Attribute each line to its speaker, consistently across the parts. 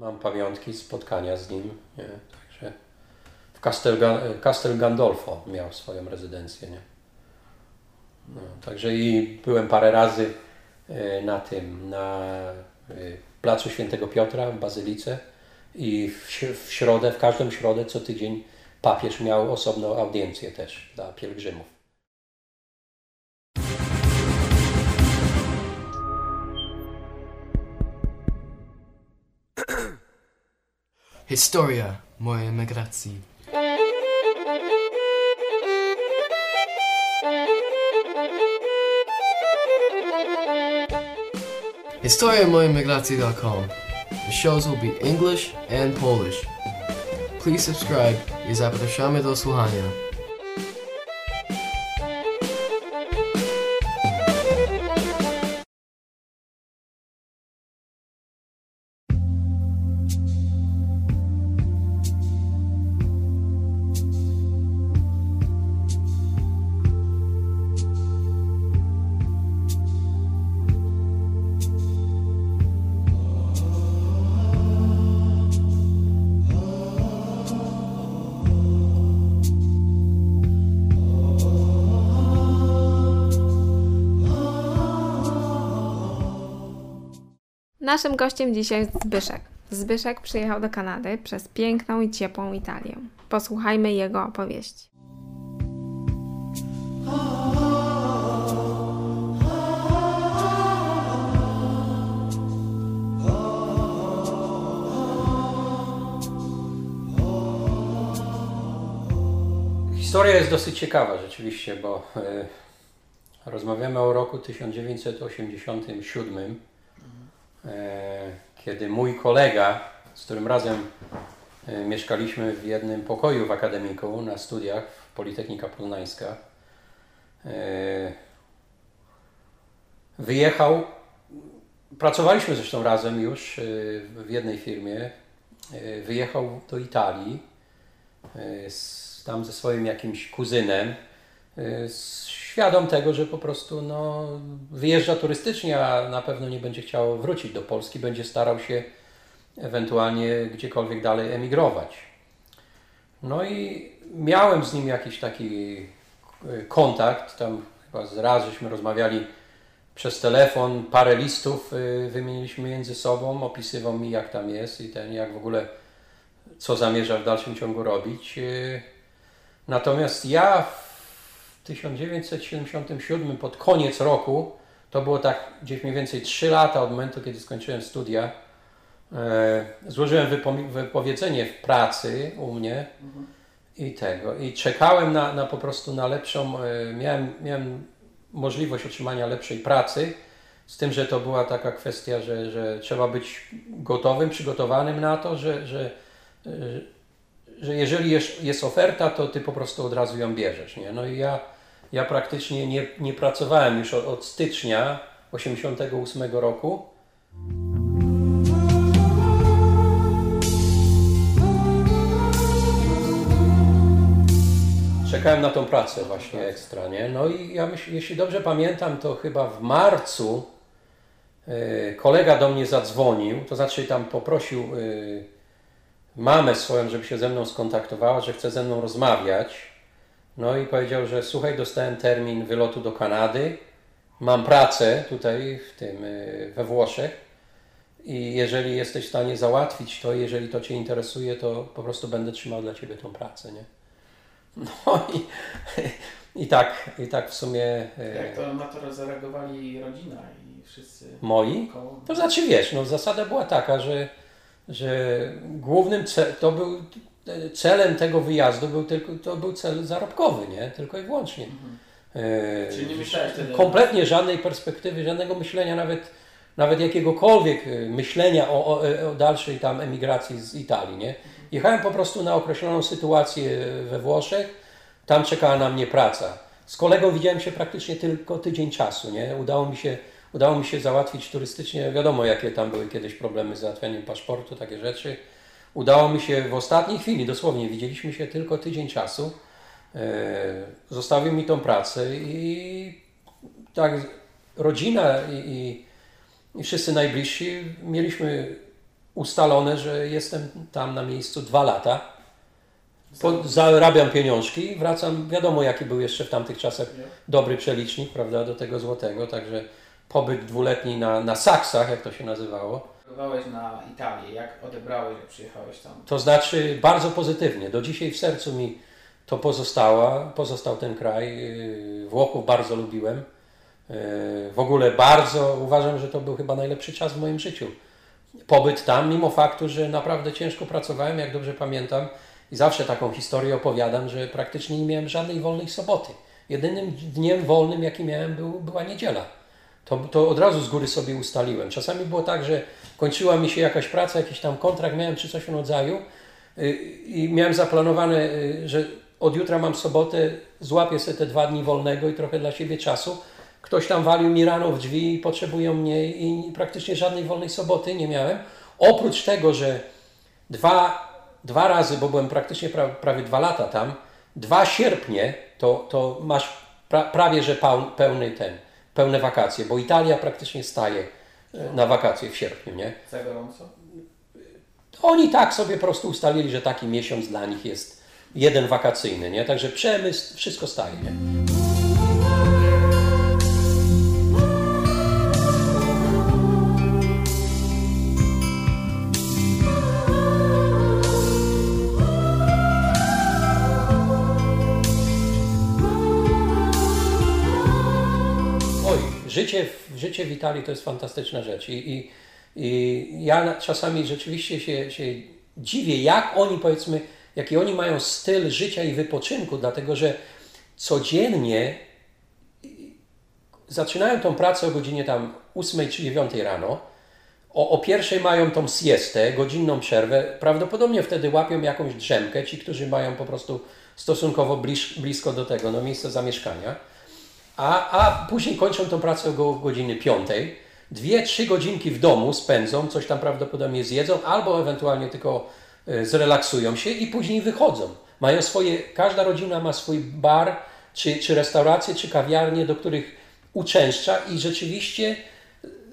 Speaker 1: Mam pamiątki spotkania z nim, nie? także w Castel, Castel Gandolfo miał swoją rezydencję, nie? No, także i byłem parę razy e, na tym, na e, placu Świętego Piotra w Bazylice i w środę, w każdą środę co tydzień papież miał osobną audiencję też dla pielgrzymów.
Speaker 2: Historia mojej emigracji. HistoriaMojemigracji.com. The shows will be English and Polish. Please subscribe i zapraszamy do słuchania.
Speaker 3: Naszym gościem dzisiaj jest Zbyszek. Zbyszek przyjechał do Kanady przez piękną i ciepłą Italię. Posłuchajmy jego opowieści.
Speaker 1: Historia jest dosyć ciekawa rzeczywiście, bo e, rozmawiamy o roku 1987, e, kiedy mój kolega, z którym razem e, mieszkaliśmy w jednym pokoju w akademiku na studiach w Politechnika Poznańska, e, wyjechał. Pracowaliśmy zresztą razem już e, w jednej firmie. E, Wyjechał do Italii e, tam ze swoim jakimś kuzynem, świadom tego, że po prostu no, wyjeżdża turystycznie, a na pewno nie będzie chciał wrócić do Polski, będzie starał się ewentualnie gdziekolwiek dalej emigrować. No i miałem z nim jakiś taki y, kontakt, tam chyba raz żeśmy rozmawiali przez telefon, parę listów y, wymieniliśmy między sobą, opisywał mi jak tam jest i ten, jak w ogóle co zamierza w dalszym ciągu robić. Natomiast ja w 1977, pod koniec roku, to było tak gdzieś mniej więcej 3 lata od momentu, kiedy skończyłem studia, e, złożyłem wypo- wypowiedzenie w pracy u mnie i tego. I czekałem na, na po prostu na lepszą, e, miałem, miałem możliwość otrzymania lepszej pracy, z tym, że to była taka kwestia, że, że trzeba być gotowym, przygotowanym na to, że, że, e, że jeżeli jest, oferta, to ty po prostu od razu ją bierzesz. Nie? No i ja, ja praktycznie nie, nie pracowałem już od, od stycznia 88 roku. Czekałem na tą pracę właśnie ekstra, nie? No i ja myślę, jeśli dobrze pamiętam, to chyba w marcu e, kolega do mnie zadzwonił, to znaczy tam poprosił e, mamę swoją, żeby się ze mną skontaktowała, że chce ze mną rozmawiać. No i powiedział, że słuchaj, dostałem termin wylotu do Kanady, mam pracę tutaj w tym, y, we Włoszech i jeżeli jesteś w stanie załatwić to, jeżeli to Cię interesuje, to po prostu będę trzymał dla Ciebie tą pracę, nie? No i, i tak, i tak w sumie y,
Speaker 4: Jak to na to zareagowali rodzina i wszyscy
Speaker 1: moi,
Speaker 4: koło?
Speaker 1: To znaczy wiesz, no zasada była taka, że, że głównym to był celem tego wyjazdu był tylko to był cel zarobkowy, nie? Tylko i wyłącznie. E,
Speaker 4: Czyli nie myślałeś wtedy-
Speaker 1: Kompletnie żadnej perspektywy, żadnego myślenia, nawet, nawet jakiegokolwiek e, myślenia o, o, o dalszej tam emigracji z Italii, nie? Jechałem po prostu na określoną sytuację we Włoszech, tam czekała na mnie praca. Z kolegą widziałem się praktycznie tylko tydzień czasu, nie? Udało mi się, udało mi się załatwić turystycznie, wiadomo jakie tam były kiedyś problemy z załatwianiem paszportu, takie rzeczy. Udało mi się w ostatniej chwili, dosłownie, widzieliśmy się tylko tydzień czasu. E, Zostawił mi tą pracę i tak rodzina i, i, i wszyscy najbliżsi mieliśmy ustalone, że jestem tam na miejscu dwa lata. Po, zarabiam pieniążki, wracam, wiadomo jaki był jeszcze w tamtych czasach dobry przelicznik, prawda, do tego złotego, także pobyt dwuletni na, na Saksach, jak to się nazywało,
Speaker 4: Reagowałeś na Italię. Jak odebrałeś, jak przyjechałeś tam?
Speaker 1: to znaczy bardzo pozytywnie. Do dzisiaj w sercu mi to pozostała, pozostał ten kraj. Yy, Włochów bardzo lubiłem. Yy, W ogóle bardzo uważam, że to był chyba najlepszy czas w moim życiu. Pobyt tam, mimo faktu, że naprawdę ciężko pracowałem, jak dobrze pamiętam, i zawsze taką historię opowiadam, że praktycznie nie miałem żadnej wolnej soboty. Jedynym dniem wolnym, jaki miałem, był, była niedziela. To, to od razu z góry sobie ustaliłem. Czasami było tak, że kończyła mi się jakaś praca, jakiś tam kontrakt miałem czy coś w rodzaju y, i miałem zaplanowane, y, że od jutra mam sobotę, złapię sobie te dwa dni wolnego i trochę dla siebie czasu. Ktoś tam walił mi rano w drzwi i potrzebują mnie i praktycznie żadnej wolnej soboty nie miałem. Oprócz tego, że dwa, dwa razy, bo byłem praktycznie pra, prawie dwa lata tam, dwa sierpnie to, to masz pra, prawie że peł, pełny ten, pełne wakacje, bo Italia praktycznie staje e, na wakacje w sierpniu, nie?
Speaker 4: Za gorąco?
Speaker 1: Oni tak sobie po prostu ustalili, że taki miesiąc dla nich jest jeden wakacyjny, nie? Także przemysł, wszystko staje, nie? Życie, życie w Italii to jest fantastyczna rzecz. I, i, i ja czasami rzeczywiście się, się dziwię, jak oni powiedzmy, jaki oni mają styl życia i wypoczynku, dlatego że codziennie zaczynają tą pracę o godzinie tam 8 czy 9 rano, o, o pierwszej mają tą siestę, godzinną przerwę, prawdopodobnie wtedy łapią jakąś drzemkę, ci, którzy mają po prostu stosunkowo blisko do tego, no miejsca zamieszkania, a, a później kończą tą pracę o godziny 5, dwie, trzy godzinki w domu spędzą, coś tam prawdopodobnie zjedzą, albo ewentualnie tylko e, zrelaksują się i później wychodzą. Mają swoje, każda rodzina ma swój bar, czy, czy restaurację, czy kawiarnię, do których uczęszcza i rzeczywiście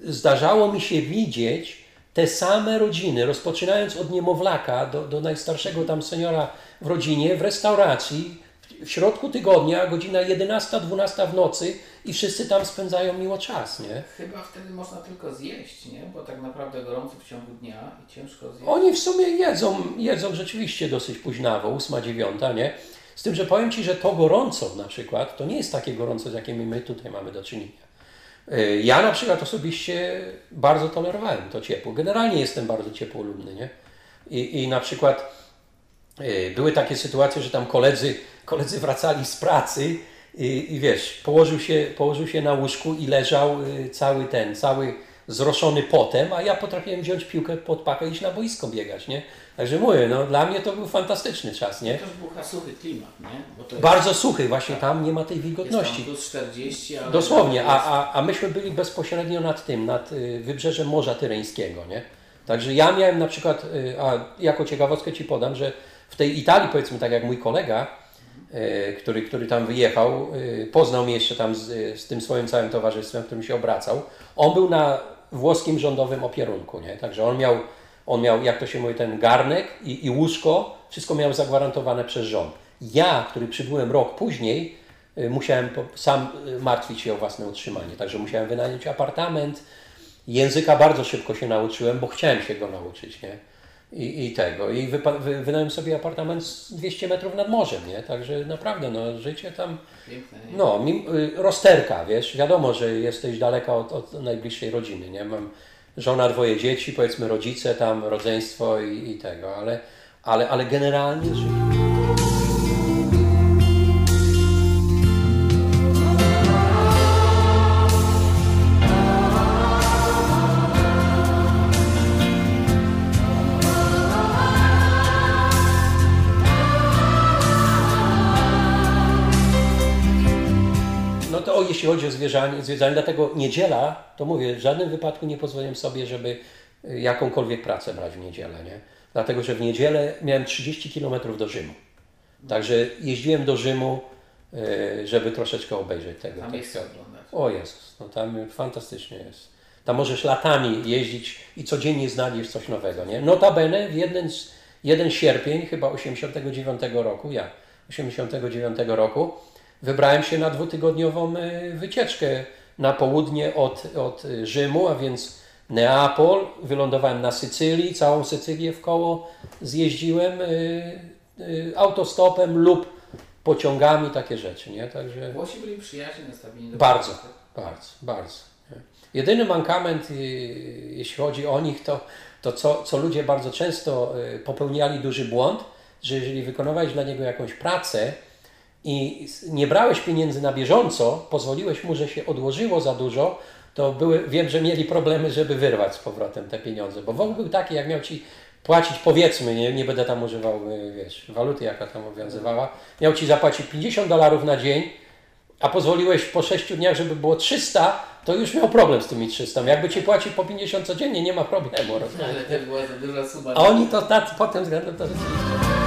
Speaker 1: zdarzało mi się widzieć te same rodziny, rozpoczynając od niemowlaka do, do najstarszego tam seniora w rodzinie, w restauracji, w środku tygodnia, godzina 11-12 w nocy i wszyscy tam spędzają miło czas, nie?
Speaker 4: Chyba wtedy można tylko zjeść, nie? Bo tak naprawdę gorąco w ciągu dnia i ciężko zjeść.
Speaker 1: Oni w sumie jedzą, jedzą rzeczywiście dosyć późnawo, 8-9, nie? Z tym, że powiem Ci, że to gorąco na przykład, to nie jest takie gorąco, z jakimi my tutaj mamy do czynienia. Y, Ja na przykład osobiście bardzo tolerowałem to ciepło. Generalnie jestem bardzo ciepłolubny, nie? I, i na przykład y, były takie sytuacje, że tam koledzy, koledzy wracali z pracy i, i wiesz, położył się, położył się na łóżku i leżał y, cały ten, cały zroszony potem, a ja potrafiłem wziąć piłkę pod pachę i iść na boisko biegać, nie? Także mówię, no dla mnie to był fantastyczny czas, nie?
Speaker 4: To był suchy klimat, nie? Bo to jest,
Speaker 1: Bardzo suchy, właśnie tam nie ma tej wilgotności.
Speaker 4: plus 40, ale...
Speaker 1: Dosłownie, a, a, a myśmy byli bezpośrednio nad tym, nad y, wybrzeżem Morza Tyreńskiego, nie? Także ja miałem na przykład, y, a jako ciekawostkę Ci podam, że w tej Italii, powiedzmy tak jak mój kolega, który, który tam wyjechał, y, poznał mnie jeszcze tam z, z tym swoim całym towarzystwem, w którym się obracał. On był na włoskim rządowym opierunku, nie? Także on miał, on miał, jak to się mówi, ten garnek i, i łóżko, wszystko miał zagwarantowane przez rząd. Ja, który przybyłem rok później, musiałem sam martwić się o własne utrzymanie, także musiałem wynająć apartament. Języka bardzo szybko się nauczyłem, bo chciałem się go nauczyć, nie? I, i tego. I wypa- wy, wynająłem sobie apartament z 200 metrów nad morzem, nie? Także naprawdę, no, życie tam,
Speaker 4: Piękne, nie?
Speaker 1: no, mi, y, rozterka, wiesz, wiadomo, że jesteś daleka od, od najbliższej rodziny, nie? Mam żona, dwoje dzieci, powiedzmy rodzice tam, rodzeństwo i, i tego, ale, ale, ale generalnie życie. Zwierzanie, zwiedzanie, dlatego niedziela, to mówię, w żadnym wypadku nie pozwoliłem sobie, żeby y, jakąkolwiek pracę brać w niedzielę, nie? Dlatego, że w niedzielę miałem 30 km do Rzymu. Także jeździłem do Rzymu, y, żeby troszeczkę obejrzeć tego. Jak-
Speaker 4: oglądać.
Speaker 1: O Jezus, no tam fantastycznie jest. Tam możesz latami jeździć i codziennie znajdziesz coś nowego, nie? Notabene w jeden, jeden sierpień, chyba 89 roku, ja, 89 roku, wybrałem się na dwutygodniową y, wycieczkę na południe od, od Rzymu, a więc Neapol, wylądowałem na Sycylii, całą Sycylię w koło zjeździłem y, y, autostopem lub pociągami, takie rzeczy, nie? Także
Speaker 4: Włosi byli przyjaźni nastawieni do
Speaker 1: Bardzo.
Speaker 4: pracy.
Speaker 1: bardzo, bardzo. nie? Jedyny mankament, jeśli chodzi o nich, to, to co, co ludzie bardzo często popełniali duży błąd, że jeżeli wykonywałeś dla niego jakąś pracę i nie brałeś pieniędzy na bieżąco, pozwoliłeś mu, że się odłożyło za dużo, to były, wiem, że mieli problemy, żeby wyrwać z powrotem te pieniądze, bo WOG był taki, jak miał Ci płacić, powiedzmy, nie, nie będę tam używał, y, wiesz, waluty, jaka tam obowiązywała, miał Ci zapłacić 50 dolarów na dzień, a pozwoliłeś po 6 dniach, żeby było 300, to już miał problem z tymi 300. Jakby Ci płacił po 50 codziennie, nie ma problemu. rozumiesz?
Speaker 4: Ale to była za duża suma.
Speaker 1: A oni to tak, pod tym względem to rzeczywiście.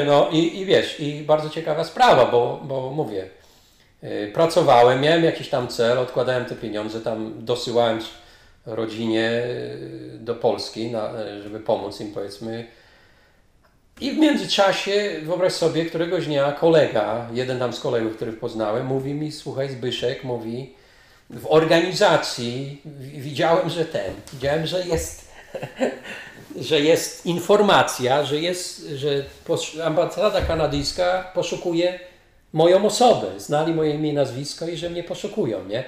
Speaker 1: Mówię, no i, i wiesz, i bardzo ciekawa sprawa, bo, bo mówię, yy, pracowałem, miałem jakiś tam cel, odkładałem te pieniądze, tam dosyłałem rodzinie yy, do Polski, na, żeby pomóc im powiedzmy. I w międzyczasie, wyobraź sobie, któregoś dnia kolega, jeden tam z kolegów, których poznałem, mówi mi, słuchaj Zbyszek, mówi, w organizacji wi- widziałem, że ten, widziałem, że jest, że jest informacja, że jest, że ambasada kanadyjska poszukuje moją osobę, znali moje imię i nazwisko i że mnie poszukują, nie?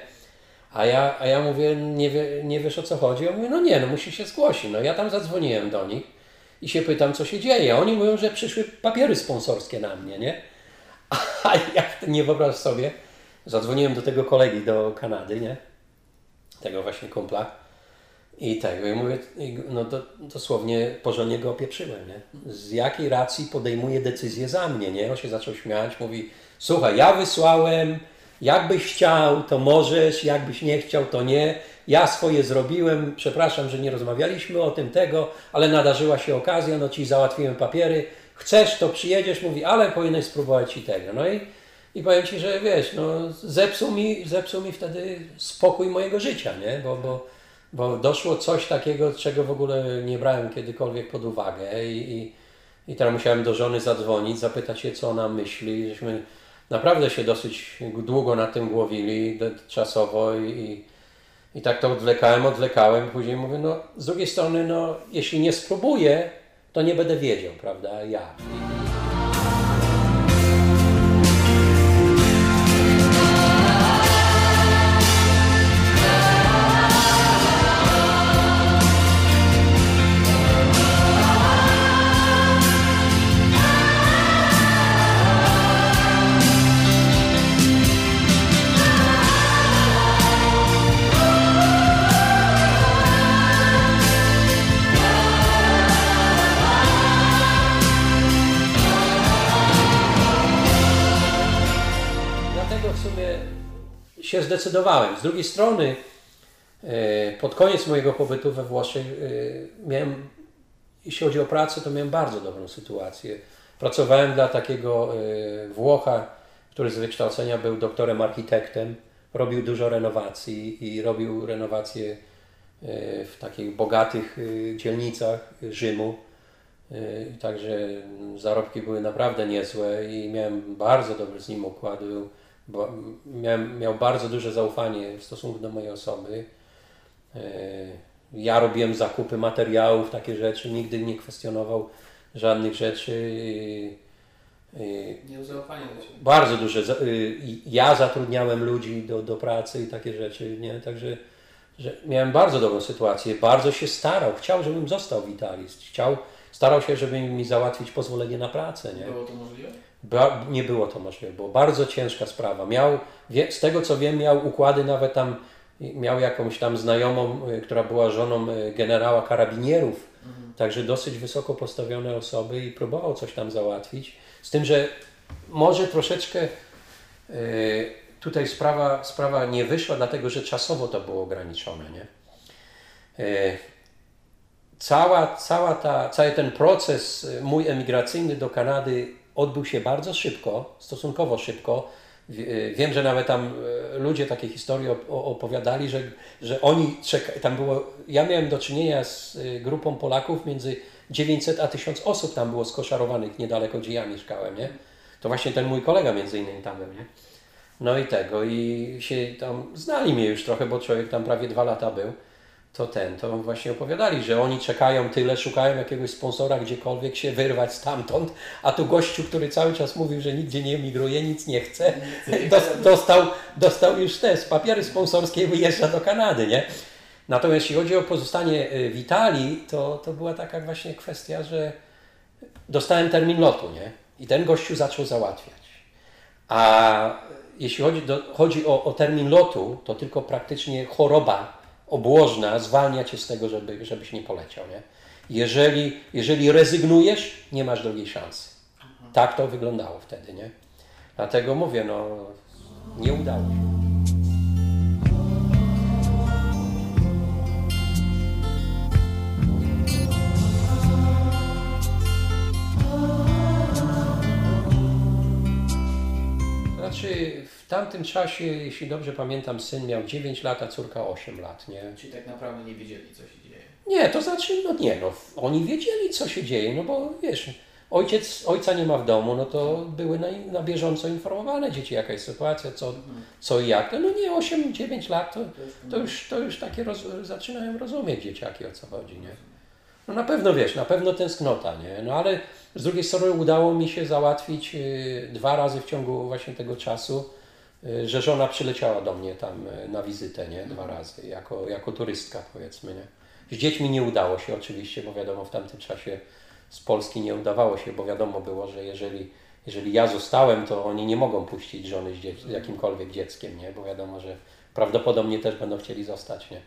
Speaker 1: A ja, a ja mówię, nie, wie, nie wiesz o co chodzi? Ja mówię, no nie, no musi się zgłosić. No ja tam zadzwoniłem do nich i się pytam, co się dzieje. Oni mówią, że przyszły papiery sponsorskie na mnie, nie? A ja nie wyobraź sobie, zadzwoniłem do tego kolegi do Kanady, nie? Tego właśnie kumpla. I tego, ja mówię, no do, dosłownie porządnie go opieprzyłem, nie? Z jakiej racji podejmuje decyzję za mnie, nie? On się zaczął śmiać, mówi, słuchaj, ja wysłałem, jakbyś chciał, to możesz, jakbyś nie chciał, to nie. Ja swoje zrobiłem, przepraszam, że nie rozmawialiśmy o tym, tego, ale nadarzyła się okazja, no ci załatwiłem papiery, chcesz, to przyjedziesz, mówi, ale powinieneś spróbować i tego. No i, i powiem Ci, że wiesz, no zepsuł mi, zepsuł mi wtedy spokój mojego życia, nie? Bo, bo, bo doszło coś takiego, czego w ogóle nie brałem kiedykolwiek pod uwagę i, i, i teraz musiałem do żony zadzwonić, zapytać się, co ona myśli. Żeśmy naprawdę się dosyć długo nad tym głowili, czasowo i, i, i tak to odwlekałem, odwlekałem. Później mówię, no z drugiej strony, no jeśli nie spróbuję, to nie będę wiedział, prawda, jak. Zdecydowałem. Z drugiej strony, e, pod koniec mojego pobytu we Włoszech e, miałem, jeśli chodzi o pracę, to miałem bardzo dobrą sytuację. Pracowałem dla takiego e, Włocha, który z wykształcenia był doktorem architektem, robił dużo renowacji i robił renowacje w takich bogatych dzielnicach Rzymu. Także zarobki były naprawdę niezłe i miałem bardzo dobry z nim układ. Był, bo, miałem, miał bardzo duże zaufanie w stosunku do mojej osoby. Yy, Ja robiłem zakupy materiałów, takie rzeczy, nigdy nie kwestionował żadnych rzeczy. Yy,
Speaker 4: Nie miał zaufania do Ciebie.
Speaker 1: bardzo duże. Ja zatrudniałem ludzi do, do pracy i takie rzeczy, nie? Także że miałem bardzo dobrą sytuację. Bardzo się starał. Chciał, żebym został w Italii. Chciał, starał się, żeby mi załatwić pozwolenie na pracę, nie?
Speaker 4: Było to możliwe?
Speaker 1: Nie było to możliwe, było bardzo ciężka sprawa. Miał, z tego co wiem, miał układy nawet tam, miał jakąś tam znajomą, y, która była żoną y, generała karabinierów, także dosyć wysoko postawione osoby i próbował coś tam załatwić. Z tym, że może troszeczkę y, tutaj sprawa, sprawa nie wyszła, dlatego że czasowo to było ograniczone, nie? Cała, cała ta, cały ten proces mój emigracyjny do Kanady odbył się bardzo szybko, stosunkowo szybko. Y, Wiem, że nawet tam y, ludzie takie historie opowiadali, że, że oni czeka, tam było, ja miałem do czynienia z y, grupą Polaków między 900 a 1000 osób tam było skoszarowanych niedaleko gdzie ja mieszkałem, nie? To właśnie ten mój kolega między innymi tam był, nie? No i tego, i się tam znali mnie już trochę, bo człowiek tam prawie dwa lata był. To ten, to właśnie opowiadali, że oni czekają tyle, szukają jakiegoś sponsora gdziekolwiek się wyrwać stamtąd, a tu gościu, który cały czas mówił, że nigdzie nie emigruje, nic nie chce, dos- dostał, dostał już te papiery sponsorskie i wyjeżdża do Kanady, nie? Natomiast jeśli chodzi o pozostanie y, w Italii, to, to była taka właśnie kwestia, że dostałem termin lotu, nie? I ten gościu zaczął załatwiać. A jeśli chodzi, do, chodzi o, o termin lotu, to tylko praktycznie choroba obłożna zwalnia cię z tego, żeby, żebyś nie poleciał. Nie? Jeżeli, jeżeli rezygnujesz, nie masz drugiej szansy. Tak to wyglądało wtedy. Nie? Dlatego mówię, no nie udało się. Znaczy, tamtym czasie, jeśli dobrze pamiętam, syn miał 9 lat, a córka 8 lat, nie?
Speaker 4: Czyli tak naprawdę nie wiedzieli, co się dzieje.
Speaker 1: Nie, to znaczy, no nie, no, oni wiedzieli, co się dzieje, no bo wiesz, ojciec, ojca nie ma w domu, no to były na, na bieżąco informowane dzieci, jaka jest sytuacja, co, co i jak. No nie, 8-9 lat, to, to, już, to już takie roz, zaczynają rozumieć dzieciaki, o co chodzi, nie? No na pewno wiesz, na pewno tęsknota, nie? No ale z drugiej strony udało mi się załatwić y, dwa razy w ciągu właśnie tego czasu, że żona przyleciała do mnie tam y, na wizytę, nie? Dwa razy, jako, jako turystka powiedzmy, nie? Z dziećmi nie udało się oczywiście, bo wiadomo w tamtym czasie z Polski nie udawało się, bo wiadomo było, że jeżeli, jeżeli ja zostałem, to oni nie mogą puścić żony z, dziec- z jakimkolwiek dzieckiem, nie? Bo wiadomo, że prawdopodobnie też będą chcieli zostać, nie?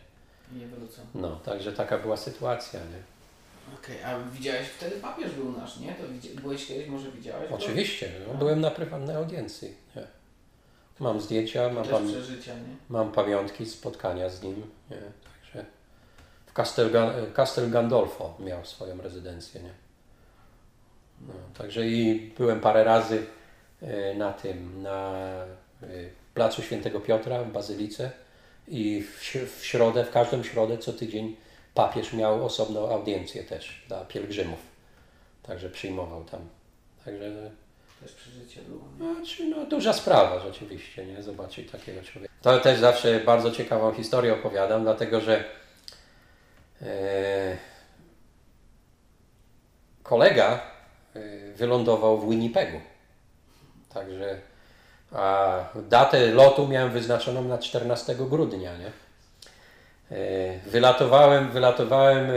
Speaker 4: Nie wrócą.
Speaker 1: No, także taka była sytuacja, nie?
Speaker 4: Okej, a widziałeś wtedy papież był nasz, nie? To byłeś kiedyś, może widziałeś? go?
Speaker 1: Oczywiście, no, byłem na prywatnej audiencji. Nie. Mam zdjęcia, mam, pam- mam pamiątki, spotkania z nim. Nie. Także w Castel, Castel Gandolfo miał swoją rezydencję. Nie. No, także i byłem parę razy e, na tym, na e, placu Świętego Piotra w Bazylice i w środę, w każdą środę co tydzień papież miał osobną audiencję też dla pielgrzymów. Także przyjmował tam. Także
Speaker 4: Też przeżycie było.
Speaker 1: znaczy, no, duża sprawa rzeczywiście, nie? Zobaczyć takiego człowieka. To też zawsze bardzo ciekawą historię opowiadam, dlatego że e, kolega e, wylądował w Winnipegu. Także a datę lotu miałem wyznaczoną na 14 grudnia, nie? E, Wylatowałem, wylatowałem e,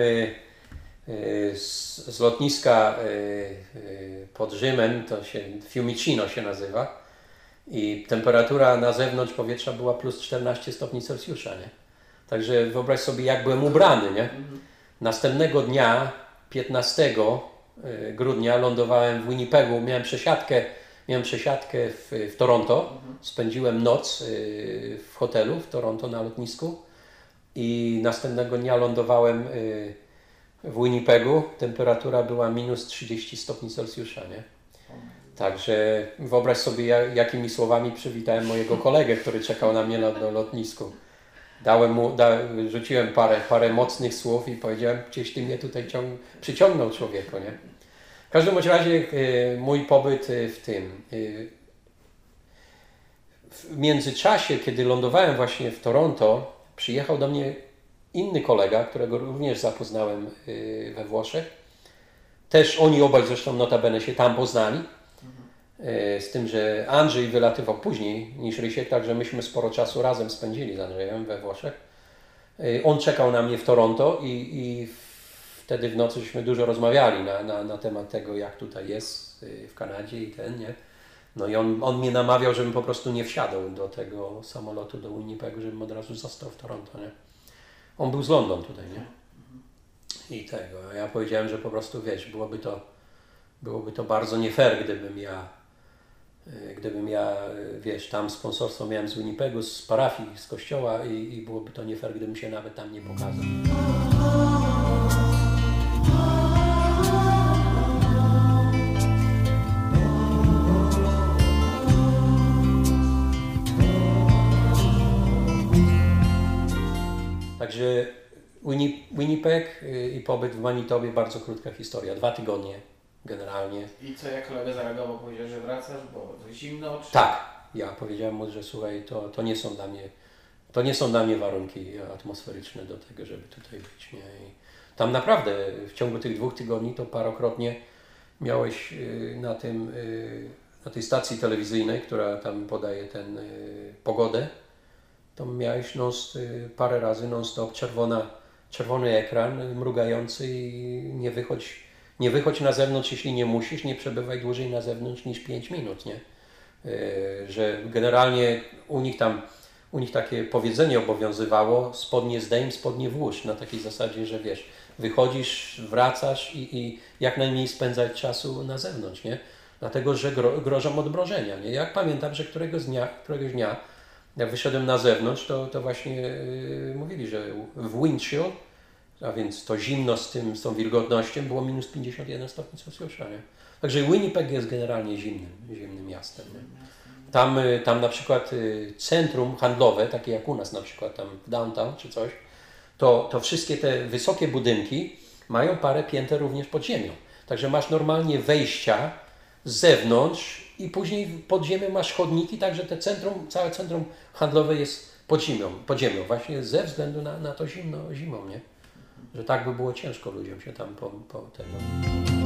Speaker 1: z, z lotniska e, e, pod Rzymem, to się Fiumicino się nazywa i temperatura na zewnątrz powietrza była plus 14 stopni Celsjusza, nie? Także wyobraź sobie, jak byłem ubrany, nie? Następnego dnia, 15 e, grudnia, lądowałem w Winnipegu, miałem przesiadkę, miałem przesiadkę w, w Toronto, spędziłem noc e, w hotelu w Toronto na lotnisku i następnego dnia lądowałem w Winnipegu. Temperatura była minus 30 stopni Celsjusza, nie? Także wyobraź sobie, ja- jakimi słowami przywitałem mojego kolegę, który czekał na mnie na, na lotnisku. Dałem mu, da, rzuciłem parę, parę mocnych słów i powiedziałem, gdzieś ty mnie tutaj ciąg, przyciągnął człowieku, nie? W każdym razie y, mój pobyt y, w tym, y, w międzyczasie, kiedy lądowałem właśnie w Toronto, przyjechał do mnie inny kolega, którego również zapoznałem y, we Włoszech. Też oni obaj zresztą notabene się tam poznali. Y, Z tym, że Andrzej wylatywał później niż Rysiek, także myśmy sporo czasu razem spędzili z Andrzejem we Włoszech. Y, On czekał na mnie w Toronto i, i wtedy w nocy żeśmy dużo rozmawiali na, na, na temat tego, jak tutaj jest w Kanadzie i ten, nie? No i on, on mnie namawiał, żebym po prostu nie wsiadał do tego samolotu do Winnipegu, żebym od razu został w Toronto, nie? On był z London tutaj, nie? I tego. Ja powiedziałem, że po prostu, wiesz, byłoby to, byłoby to bardzo nie fair, gdybym ja, y, gdybym ja, y, wiesz, tam sponsorstwo miałem z Winnipegu, z parafii, z kościoła i, i byłoby to nie fair, gdybym się nawet tam nie pokazał. Winnipeg y, i pobyt w Manitobie bardzo krótka historia, dwa tygodnie generalnie.
Speaker 4: I co, jak kolega zareagował? Powiedział, że wracasz, bo zimno? Czy...
Speaker 1: Tak, ja powiedziałem mu, że słuchaj, to, to nie są dla mnie, to nie są dla mnie warunki atmosferyczne do tego, żeby tutaj być. Nie? I tam naprawdę w ciągu tych dwóch tygodni to parokrotnie miałeś y, na tym, y, na tej stacji telewizyjnej, która tam podaje y, pogodę, to miałeś non, y, parę razy non-stop czerwona, czerwony ekran mrugający i nie wychodź, nie wychodź na zewnątrz, jeśli nie musisz, nie przebywaj dłużej na zewnątrz niż 5 minut, nie? Y, że generalnie u nich tam, u nich takie powiedzenie obowiązywało, spodnie zdejm, spodnie włóż, na takiej zasadzie, że wiesz, wychodzisz, wracasz i, i jak najmniej spędzać czasu na zewnątrz, nie? Dlatego, że gro, grożą odmrożenia, nie? Jak pamiętam, że któregoś dnia, któregoś dnia jak wyszedłem na zewnątrz, to, to właśnie yy, mówili, że w windshield, a więc to zimno z, tym, z tą wilgotnością, było minus 51 stopni Celsjusza. Nie? Także Winnipeg jest generalnie zimnym, zimnym miastem. Nie? Tam, y, tam na przykład y, centrum handlowe, takie jak u nas na przykład tam w downtown czy coś, to, to wszystkie te wysokie budynki mają parę pięter również pod ziemią. Także masz normalnie wejścia z zewnątrz i później pod ziemią masz chodniki, także te centrum, całe centrum handlowe jest pod ziemią, pod ziemią właśnie ze względu na, na to zimno, zimą, nie? Że tak by było ciężko ludziom się tam po, po tego.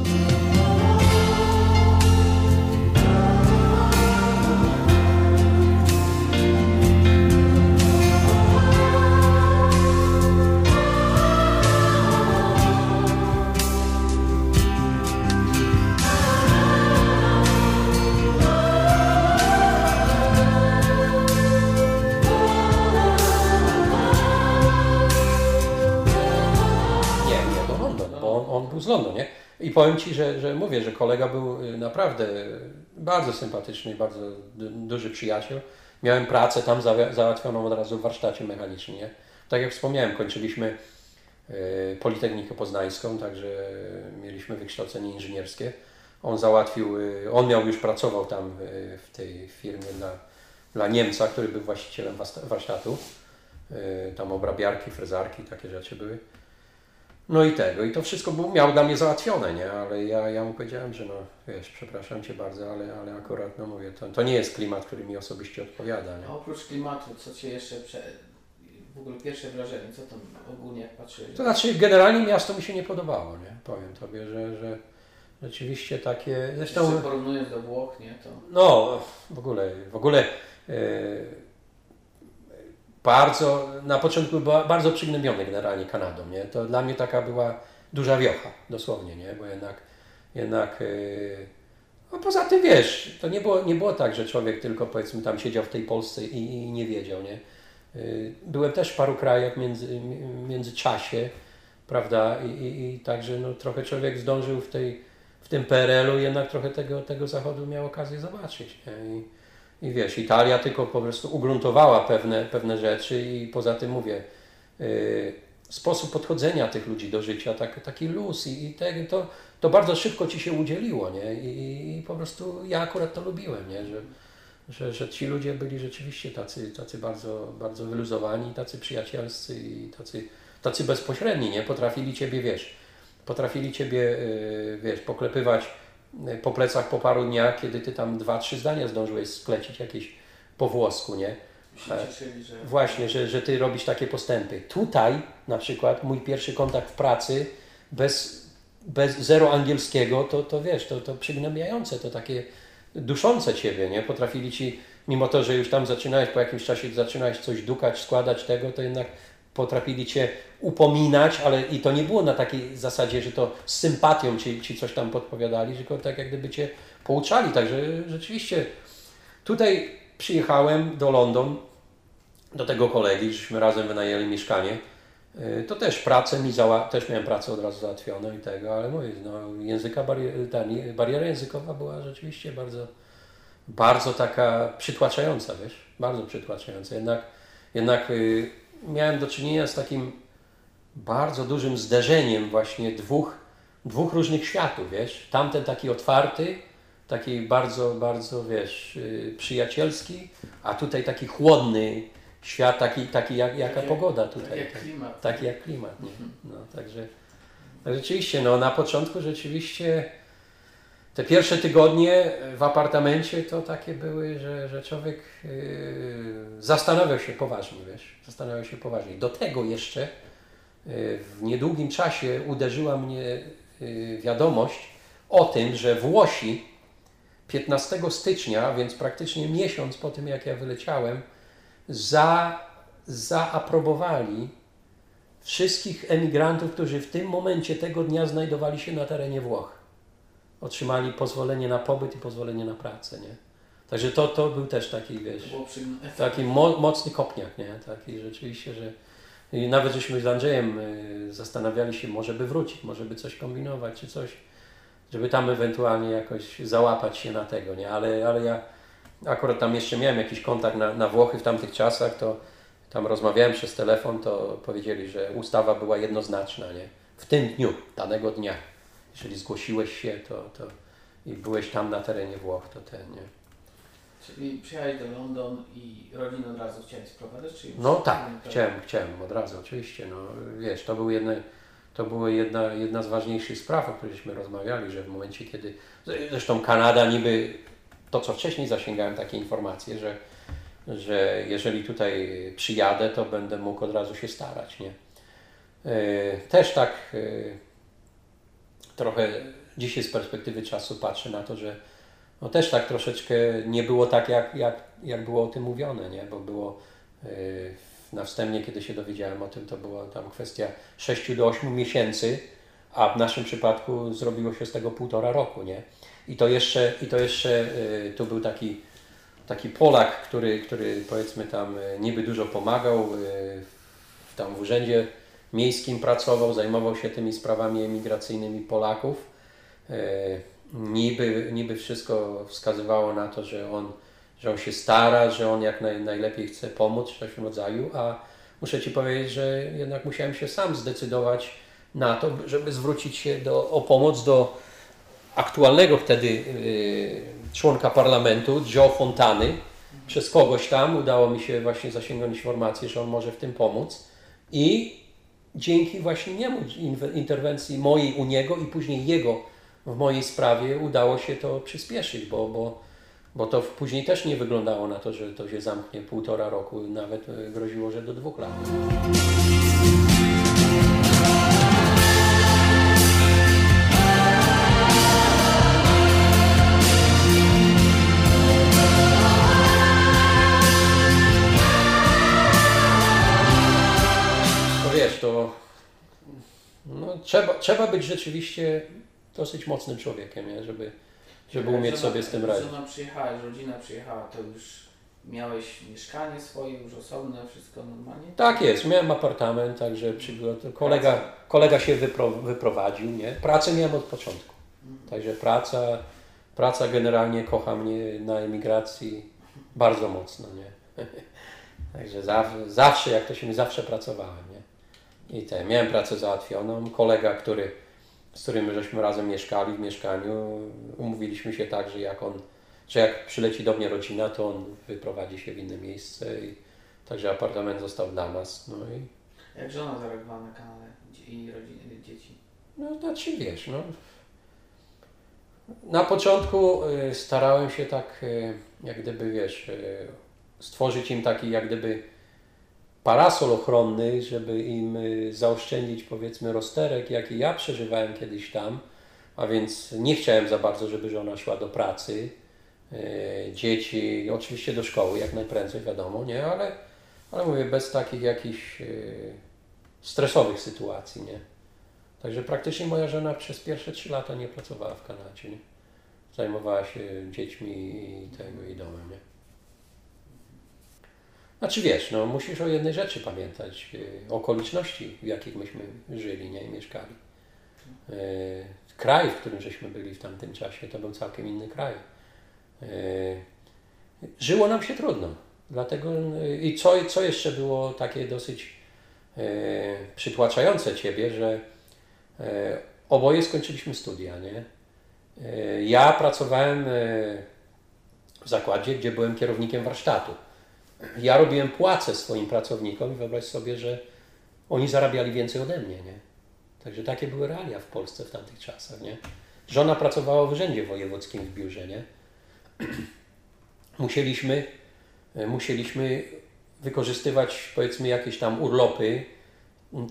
Speaker 1: Powiem Ci, że, że mówię, że kolega był y, naprawdę bardzo sympatyczny bardzo du- duży przyjaciel. Miałem pracę tam zawa- załatwioną od razu w warsztacie mechanicznym? Tak jak wspomniałem, kończyliśmy y, Politechnikę Poznańską, także mieliśmy wykształcenie inżynierskie. On załatwił, y, on miał już pracował tam w tej firmie dla, dla Niemca, który był właścicielem warsztatu. Tam obrabiarki, frezarki, takie rzeczy były. No i tego, i to wszystko był, miał dla mnie załatwione, nie? Ale ja, ja mu powiedziałem, że no wiesz, przepraszam Cię bardzo, ale, ale akurat, no mówię, to, to nie jest klimat, który mi osobiście odpowiada, nie?
Speaker 4: A oprócz klimatu, co Cię jeszcze prze... w ogóle pierwsze wrażenie, co tam ogólnie jak patrzyłeś?
Speaker 1: To znaczy, generalnie miasto mi się nie podobało, nie? Powiem Tobie, że, że rzeczywiście takie,
Speaker 4: Jeszcze
Speaker 1: zresztą,
Speaker 4: porównując do Włoch, nie, to
Speaker 1: no w ogóle, w ogóle e, bardzo, na początku była bardzo przygnębiony generalnie Kanadą, nie? To dla mnie taka była duża wiocha, dosłownie, nie? Bo jednak, jednak e, no poza tym wiesz, to nie było, nie było tak, że człowiek tylko powiedzmy tam siedział w tej Polsce i, i nie wiedział, nie? E, Byłem też w paru krajach między, międzyczasie, prawda? I, i, I także no, trochę człowiek zdążył w, tej, w tym PRL-u, jednak trochę tego, tego zachodu miał okazję zobaczyć. Nie? I, I wiesz, Italia tylko po prostu ugruntowała pewne, pewne rzeczy i poza tym mówię, y, sposób podchodzenia tych ludzi do życia, tak, taki luz i, i tego, to, to bardzo szybko ci się udzieliło, nie? I, I po prostu ja akurat to lubiłem, nie? Że, że, że ci ludzie byli rzeczywiście tacy, tacy bardzo, bardzo wyluzowani, tacy przyjacielscy i tacy, tacy bezpośredni, nie? Potrafili ciebie, wiesz, potrafili ciebie, y, wiesz, poklepywać po plecach po paru dniach, kiedy ty tam dwa, trzy zdania zdążyłeś splecić jakieś po włosku, nie?
Speaker 4: się
Speaker 1: E,
Speaker 4: cieszyli, że...
Speaker 1: Właśnie, że, że ty robisz takie postępy. Tutaj na przykład mój pierwszy kontakt w pracy bez, bez zero angielskiego, to, to wiesz, to, to przygnębiające, to takie duszące ciebie, nie? Potrafili ci, mimo to, że już tam zaczynałeś, po jakimś czasie zaczynałeś coś dukać, składać tego, to jednak potrafili cię upominać, ale i to nie było na takiej zasadzie, że to z sympatią ci, ci coś tam podpowiadali, tylko tak jak gdyby cię pouczali. Także rzeczywiście tutaj przyjechałem do London, do tego kolegi, żeśmy razem wynajęli mieszkanie. Y, To też pracę mi zała- też miałem pracę od razu załatwioną i tego, ale mówię, no, języka bari- ta, nie- bariera językowa była rzeczywiście bardzo, bardzo taka przytłaczająca, wiesz, bardzo przytłaczająca. Jednak, jednak y, miałem do czynienia z takim bardzo dużym zderzeniem właśnie dwóch, dwóch różnych światów, wiesz. Tamten taki otwarty, taki bardzo, bardzo, wiesz, y, przyjacielski, a tutaj taki chłodny świat taki, taki jak, jaka
Speaker 4: Tak jak-
Speaker 1: pogoda
Speaker 4: Tak
Speaker 1: tutaj.
Speaker 4: jak
Speaker 1: tak.
Speaker 4: klimat.
Speaker 1: Taki jak klimat, nie? No, także tak rzeczywiście, no na początku rzeczywiście te pierwsze tygodnie w apartamencie to takie były, że, że człowiek yy, zastanawiał się poważnie, wiesz, zastanawiał się poważnie. Do tego jeszcze yy, w niedługim czasie uderzyła mnie yy, wiadomość o tym, że Włosi 15 stycznia, więc praktycznie miesiąc po tym jak ja wyleciałem, za, zaaprobowali wszystkich emigrantów, którzy w tym momencie tego dnia znajdowali się na terenie Włoch. Otrzymali pozwolenie na pobyt i pozwolenie na pracę, nie? Także to, to był też taki, wiesz, taki mo mocny kopniak, nie? Taki rzeczywiście, że i nawet żeśmy z Andrzejem y, zastanawiali się, może by wrócić, może by coś kombinować, czy coś, żeby tam ewentualnie jakoś załapać się na tego, nie? Ale, ale ja akurat tam jeszcze miałem jakiś kontakt na, na Włochy w tamtych czasach, to tam rozmawiałem przez telefon, to powiedzieli, że ustawa była jednoznaczna, nie? W tym dniu, danego dnia. Jeżeli zgłosiłeś się, to, to i byłeś tam na terenie Włoch, to ten, nie?
Speaker 4: Czyli przyjechałeś do London i rodzinę od razu chciałeś sprowadzać? Czy
Speaker 1: No tak,
Speaker 4: to-
Speaker 1: chciałem, chciałem od razu, oczywiście. No, wiesz, to był jedne, to była jedna, jedna z ważniejszych spraw, o których rozmawiali, że w momencie, kiedy. Zresztą Kanada niby to, co wcześniej zasięgałem takie informacje, że, że jeżeli tutaj przyjadę, to będę mógł od razu się starać, nie? E, Też tak e, trochę dzisiaj z perspektywy czasu patrzę na to, że no też tak troszeczkę nie było tak, jak, jak, jak było o tym mówione, nie? Bo było yy, na wstępie, kiedy się dowiedziałem o tym, to była tam kwestia 6 do 8 miesięcy, a w naszym przypadku zrobiło się z tego półtora roku, nie? I to jeszcze, i to jeszcze yy, tu był taki, taki Polak, który, który powiedzmy tam yy, niby dużo pomagał, yy, tam w urzędzie miejskim pracował, zajmował się tymi sprawami emigracyjnymi Polaków. Yy, niby, niby wszystko wskazywało na to, że on, że on się stara, że on jak naj, najlepiej chce pomóc w coś rodzaju, a muszę Ci powiedzieć, że jednak musiałem się sam zdecydować na to, żeby zwrócić się do, o pomoc do aktualnego wtedy yy, członka parlamentu, Joe Fontany. Przez kogoś tam udało mi się właśnie zasięgnąć informację, że on może w tym pomóc i dzięki właśnie niemu, interwencji mojej u niego i później jego w mojej sprawie udało się to przyspieszyć, bo, bo, bo to później też nie wyglądało na to, że to się zamknie półtora roku, nawet e, groziło, że do dwóch lat. No, trzeba, trzeba być rzeczywiście dosyć mocnym człowiekiem, nie? Żeby, żeby
Speaker 4: Jak
Speaker 1: umieć
Speaker 4: żona-
Speaker 1: sobie z tym radzić.
Speaker 4: Żona przyjechała, rodzina przyjechała, to już miałeś mieszkanie swoje, już osobne, wszystko normalnie?
Speaker 1: Tak jest, miałem apartament, także kolega, kolega się wypro, wyprowadził, nie? Pracę miałem od początku. Także praca, praca generalnie kocha mnie na emigracji bardzo mocno, nie? Także zawsze, zawsze, jak to się mówi, zawsze pracowałem, nie? I te, miałem pracę załatwioną. Kolega, który, z którym żeśmy razem mieszkali w mieszkaniu, umówiliśmy się tak, że jak on, że jak przyleci do mnie rodzina, to on wyprowadzi się w inne miejsce i także apartament został dla nas. No i
Speaker 4: Jak żona zareagowała na kanale i rodziny, dzieci?
Speaker 1: no znaczy wiesz, no. Na początku y, starałem się tak, y, jak gdyby wiesz, y, stworzyć im taki jak gdyby parasol ochronny, żeby im y, zaoszczędzić powiedzmy rozterek, jaki ja przeżywałem kiedyś tam, a więc nie chciałem za bardzo, żeby żona szła do pracy, y, dzieci oczywiście do szkoły jak najprędzej wiadomo, nie, ale, ale mówię bez takich jakichś y, stresowych sytuacji, nie. Także praktycznie moja żona przez pierwsze trzy lata nie pracowała w Kanadzie. Nie? Zajmowała się dziećmi i tego i domem. Nie? Znaczy wiesz, no musisz o jednej rzeczy pamiętać, y, okoliczności, w jakich myśmy żyli nie? i mieszkali. Y, Kraj, w którym żeśmy byli w tamtym czasie, to był całkiem inny kraj. Y, Żyło nam się trudno. Dlatego i co, co jeszcze było takie dosyć przytłaczające Ciebie, że Oboje skończyliśmy studia, nie? Ja pracowałem w zakładzie, gdzie byłem kierownikiem warsztatu. Ja robiłem płace swoim pracownikom i wyobraź sobie, że oni zarabiali więcej ode mnie, nie? Także takie były realia w Polsce w tamtych czasach, nie? Żona pracowała w urzędzie wojewódzkim w biurze, nie? Musieliśmy, e, musieliśmy wykorzystywać powiedzmy jakieś tam urlopy,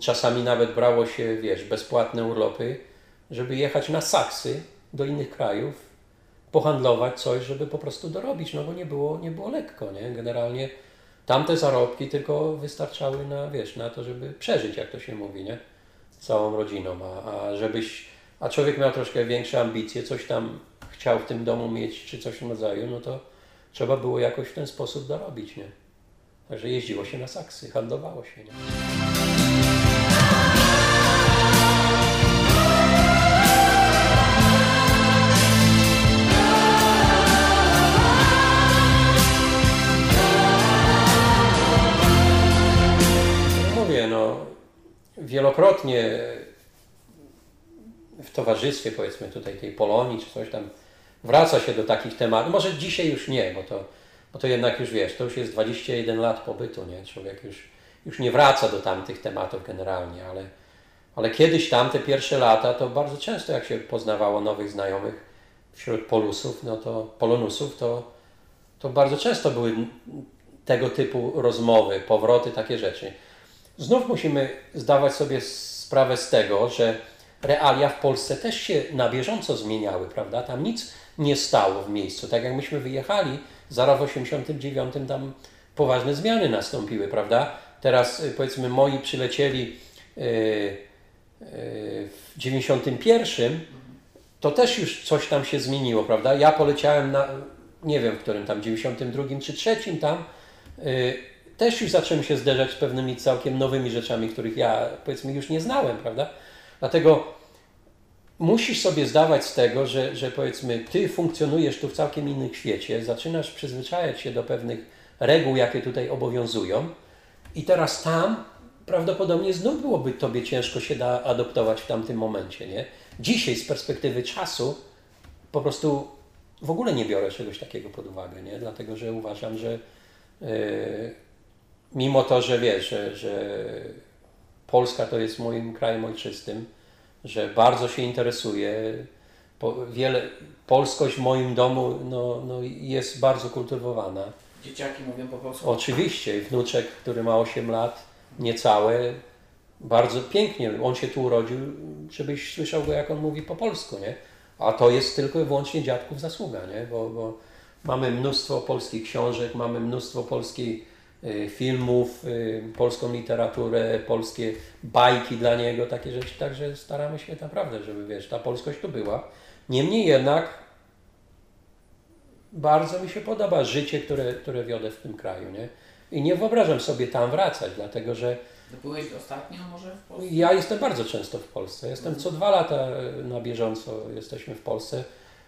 Speaker 1: czasami nawet brało się, wiesz, bezpłatne urlopy, żeby jechać na saksy do innych krajów, pohandlować coś, żeby po prostu dorobić, no bo nie było, nie było lekko, nie? Generalnie tamte zarobki tylko wystarczały na, wiesz, na to, żeby przeżyć, jak to się mówi, nie? Całą rodziną, a, a żebyś, a człowiek miał troszkę większe ambicje, coś tam chciał w tym domu mieć, czy coś w rodzaju, no to trzeba było jakoś w ten sposób dorobić, nie? Także jeździło się na saksy, handlowało się, nie? Wielokrotnie w towarzystwie, powiedzmy tutaj tej Polonii, czy coś tam, wraca się do takich tematów. Może dzisiaj już nie, bo to, bo to jednak już wiesz, to już jest 21 lat pobytu, nie? Człowiek już, już nie wraca do tamtych tematów generalnie, ale, ale kiedyś tamte pierwsze lata, to bardzo często jak się poznawało nowych znajomych wśród polusów, no to polonusów, to, to bardzo często były tego typu rozmowy, powroty, takie rzeczy. Znów musimy zdawać sobie sprawę z tego, że realia w Polsce też się na bieżąco zmieniały, prawda? Tam nic nie stało w miejscu. Tak jak myśmy wyjechali, zaraz w 89 tam poważne zmiany nastąpiły, prawda? Teraz y, powiedzmy moi przylecieli y, y, w 91, to też już coś tam się zmieniło, prawda? Ja poleciałem na, nie wiem w którym tam, 92 czy 3 tam, też już zacząłem się zderzać z pewnymi całkiem nowymi rzeczami, których ja powiedzmy już nie znałem, prawda? Dlatego musisz sobie zdawać z tego, że, że powiedzmy ty funkcjonujesz tu w całkiem innym świecie, zaczynasz przyzwyczajać się do pewnych reguł, jakie tutaj obowiązują i teraz tam prawdopodobnie znów byłoby tobie ciężko się da adoptować w tamtym momencie, nie? Dzisiaj z perspektywy czasu po prostu w ogóle nie biorę czegoś takiego pod uwagę, nie? Dlatego, że uważam, że yy, mimo to, że wiesz, że, że Polska to jest moim krajem ojczystym, że bardzo się interesuję, po, wiele, polskość w moim domu no, no, jest bardzo kultywowana.
Speaker 4: Dzieciaki mówią po polsku.
Speaker 1: Oczywiście, wnuczek, który ma 8 lat, niecałe, bardzo pięknie, on się tu urodził, żebyś słyszał go, jak on mówi po polsku, nie? A to jest tylko i wyłącznie dziadków zasługa, nie? Bo, bo mamy mnóstwo polskich książek, mamy mnóstwo polskiej filmów, y, polską literaturę, polskie bajki dla niego, takie rzeczy, także staramy się naprawdę, żeby wiesz, ta polskość tu była. Niemniej jednak bardzo mi się podoba życie, które, które wiodę w tym kraju, nie? I nie wyobrażam sobie tam wracać, dlatego że
Speaker 4: To byłeś ostatnio może w Polsce?
Speaker 1: ja jestem bardzo często w Polsce. Jestem co dwa lata na bieżąco jesteśmy w Polsce.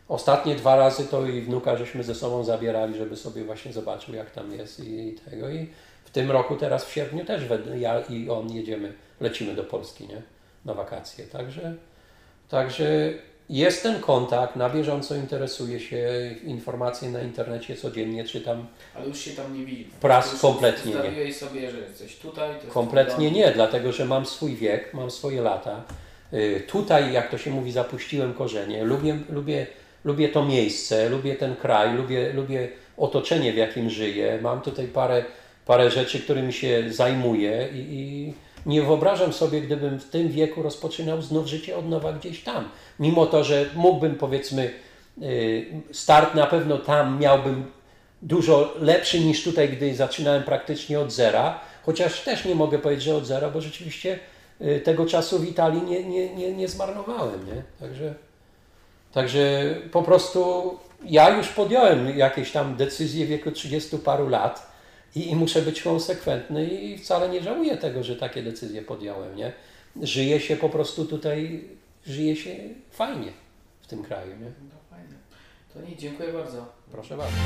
Speaker 1: Ostatnie dwa razy to i wnuka żeśmy ze sobą zabierali, żeby sobie właśnie zobaczył jak tam jest i, i tego. I w tym roku teraz w sierpniu też we- ja i on jedziemy, lecimy do Polski, nie? Na wakacje. Także, także jest ten kontakt, na bieżąco interesuję się, informacje na internecie codziennie czytam.
Speaker 4: Ale już się tam nie widzi.
Speaker 1: Pras kompletnie nie.
Speaker 4: Sobie, że jesteś tutaj.
Speaker 1: Kompletnie nie, dlatego że mam swój wiek, mam swoje lata. Y, Tutaj, jak to się mówi, zapuściłem korzenie. Lubię, lubię, lubię to miejsce, lubię ten kraj, lubię, lubię otoczenie, w jakim żyję. Mam tutaj parę, parę rzeczy, którymi się zajmuję i, i nie wyobrażam sobie, gdybym w tym wieku rozpoczynał znów życie od nowa gdzieś tam. Mimo to, że mógłbym, powiedzmy, y, start na pewno tam miałbym dużo lepszy niż tutaj, gdy zaczynałem praktycznie od zera, chociaż też nie mogę powiedzieć, że od zera, bo rzeczywiście y, tego czasu w Italii nie, nie, nie, nie zmarnowałem, nie? Także, także po prostu ja już podjąłem jakieś tam decyzje w wieku 30 paru lat i, i muszę być konsekwentny i wcale nie żałuję tego, że takie decyzje podjąłem, nie? Żyje się po prostu tutaj, żyje się fajnie w tym kraju, nie?
Speaker 4: No fajnie. To nie, dziękuję bardzo.
Speaker 1: Proszę bardzo.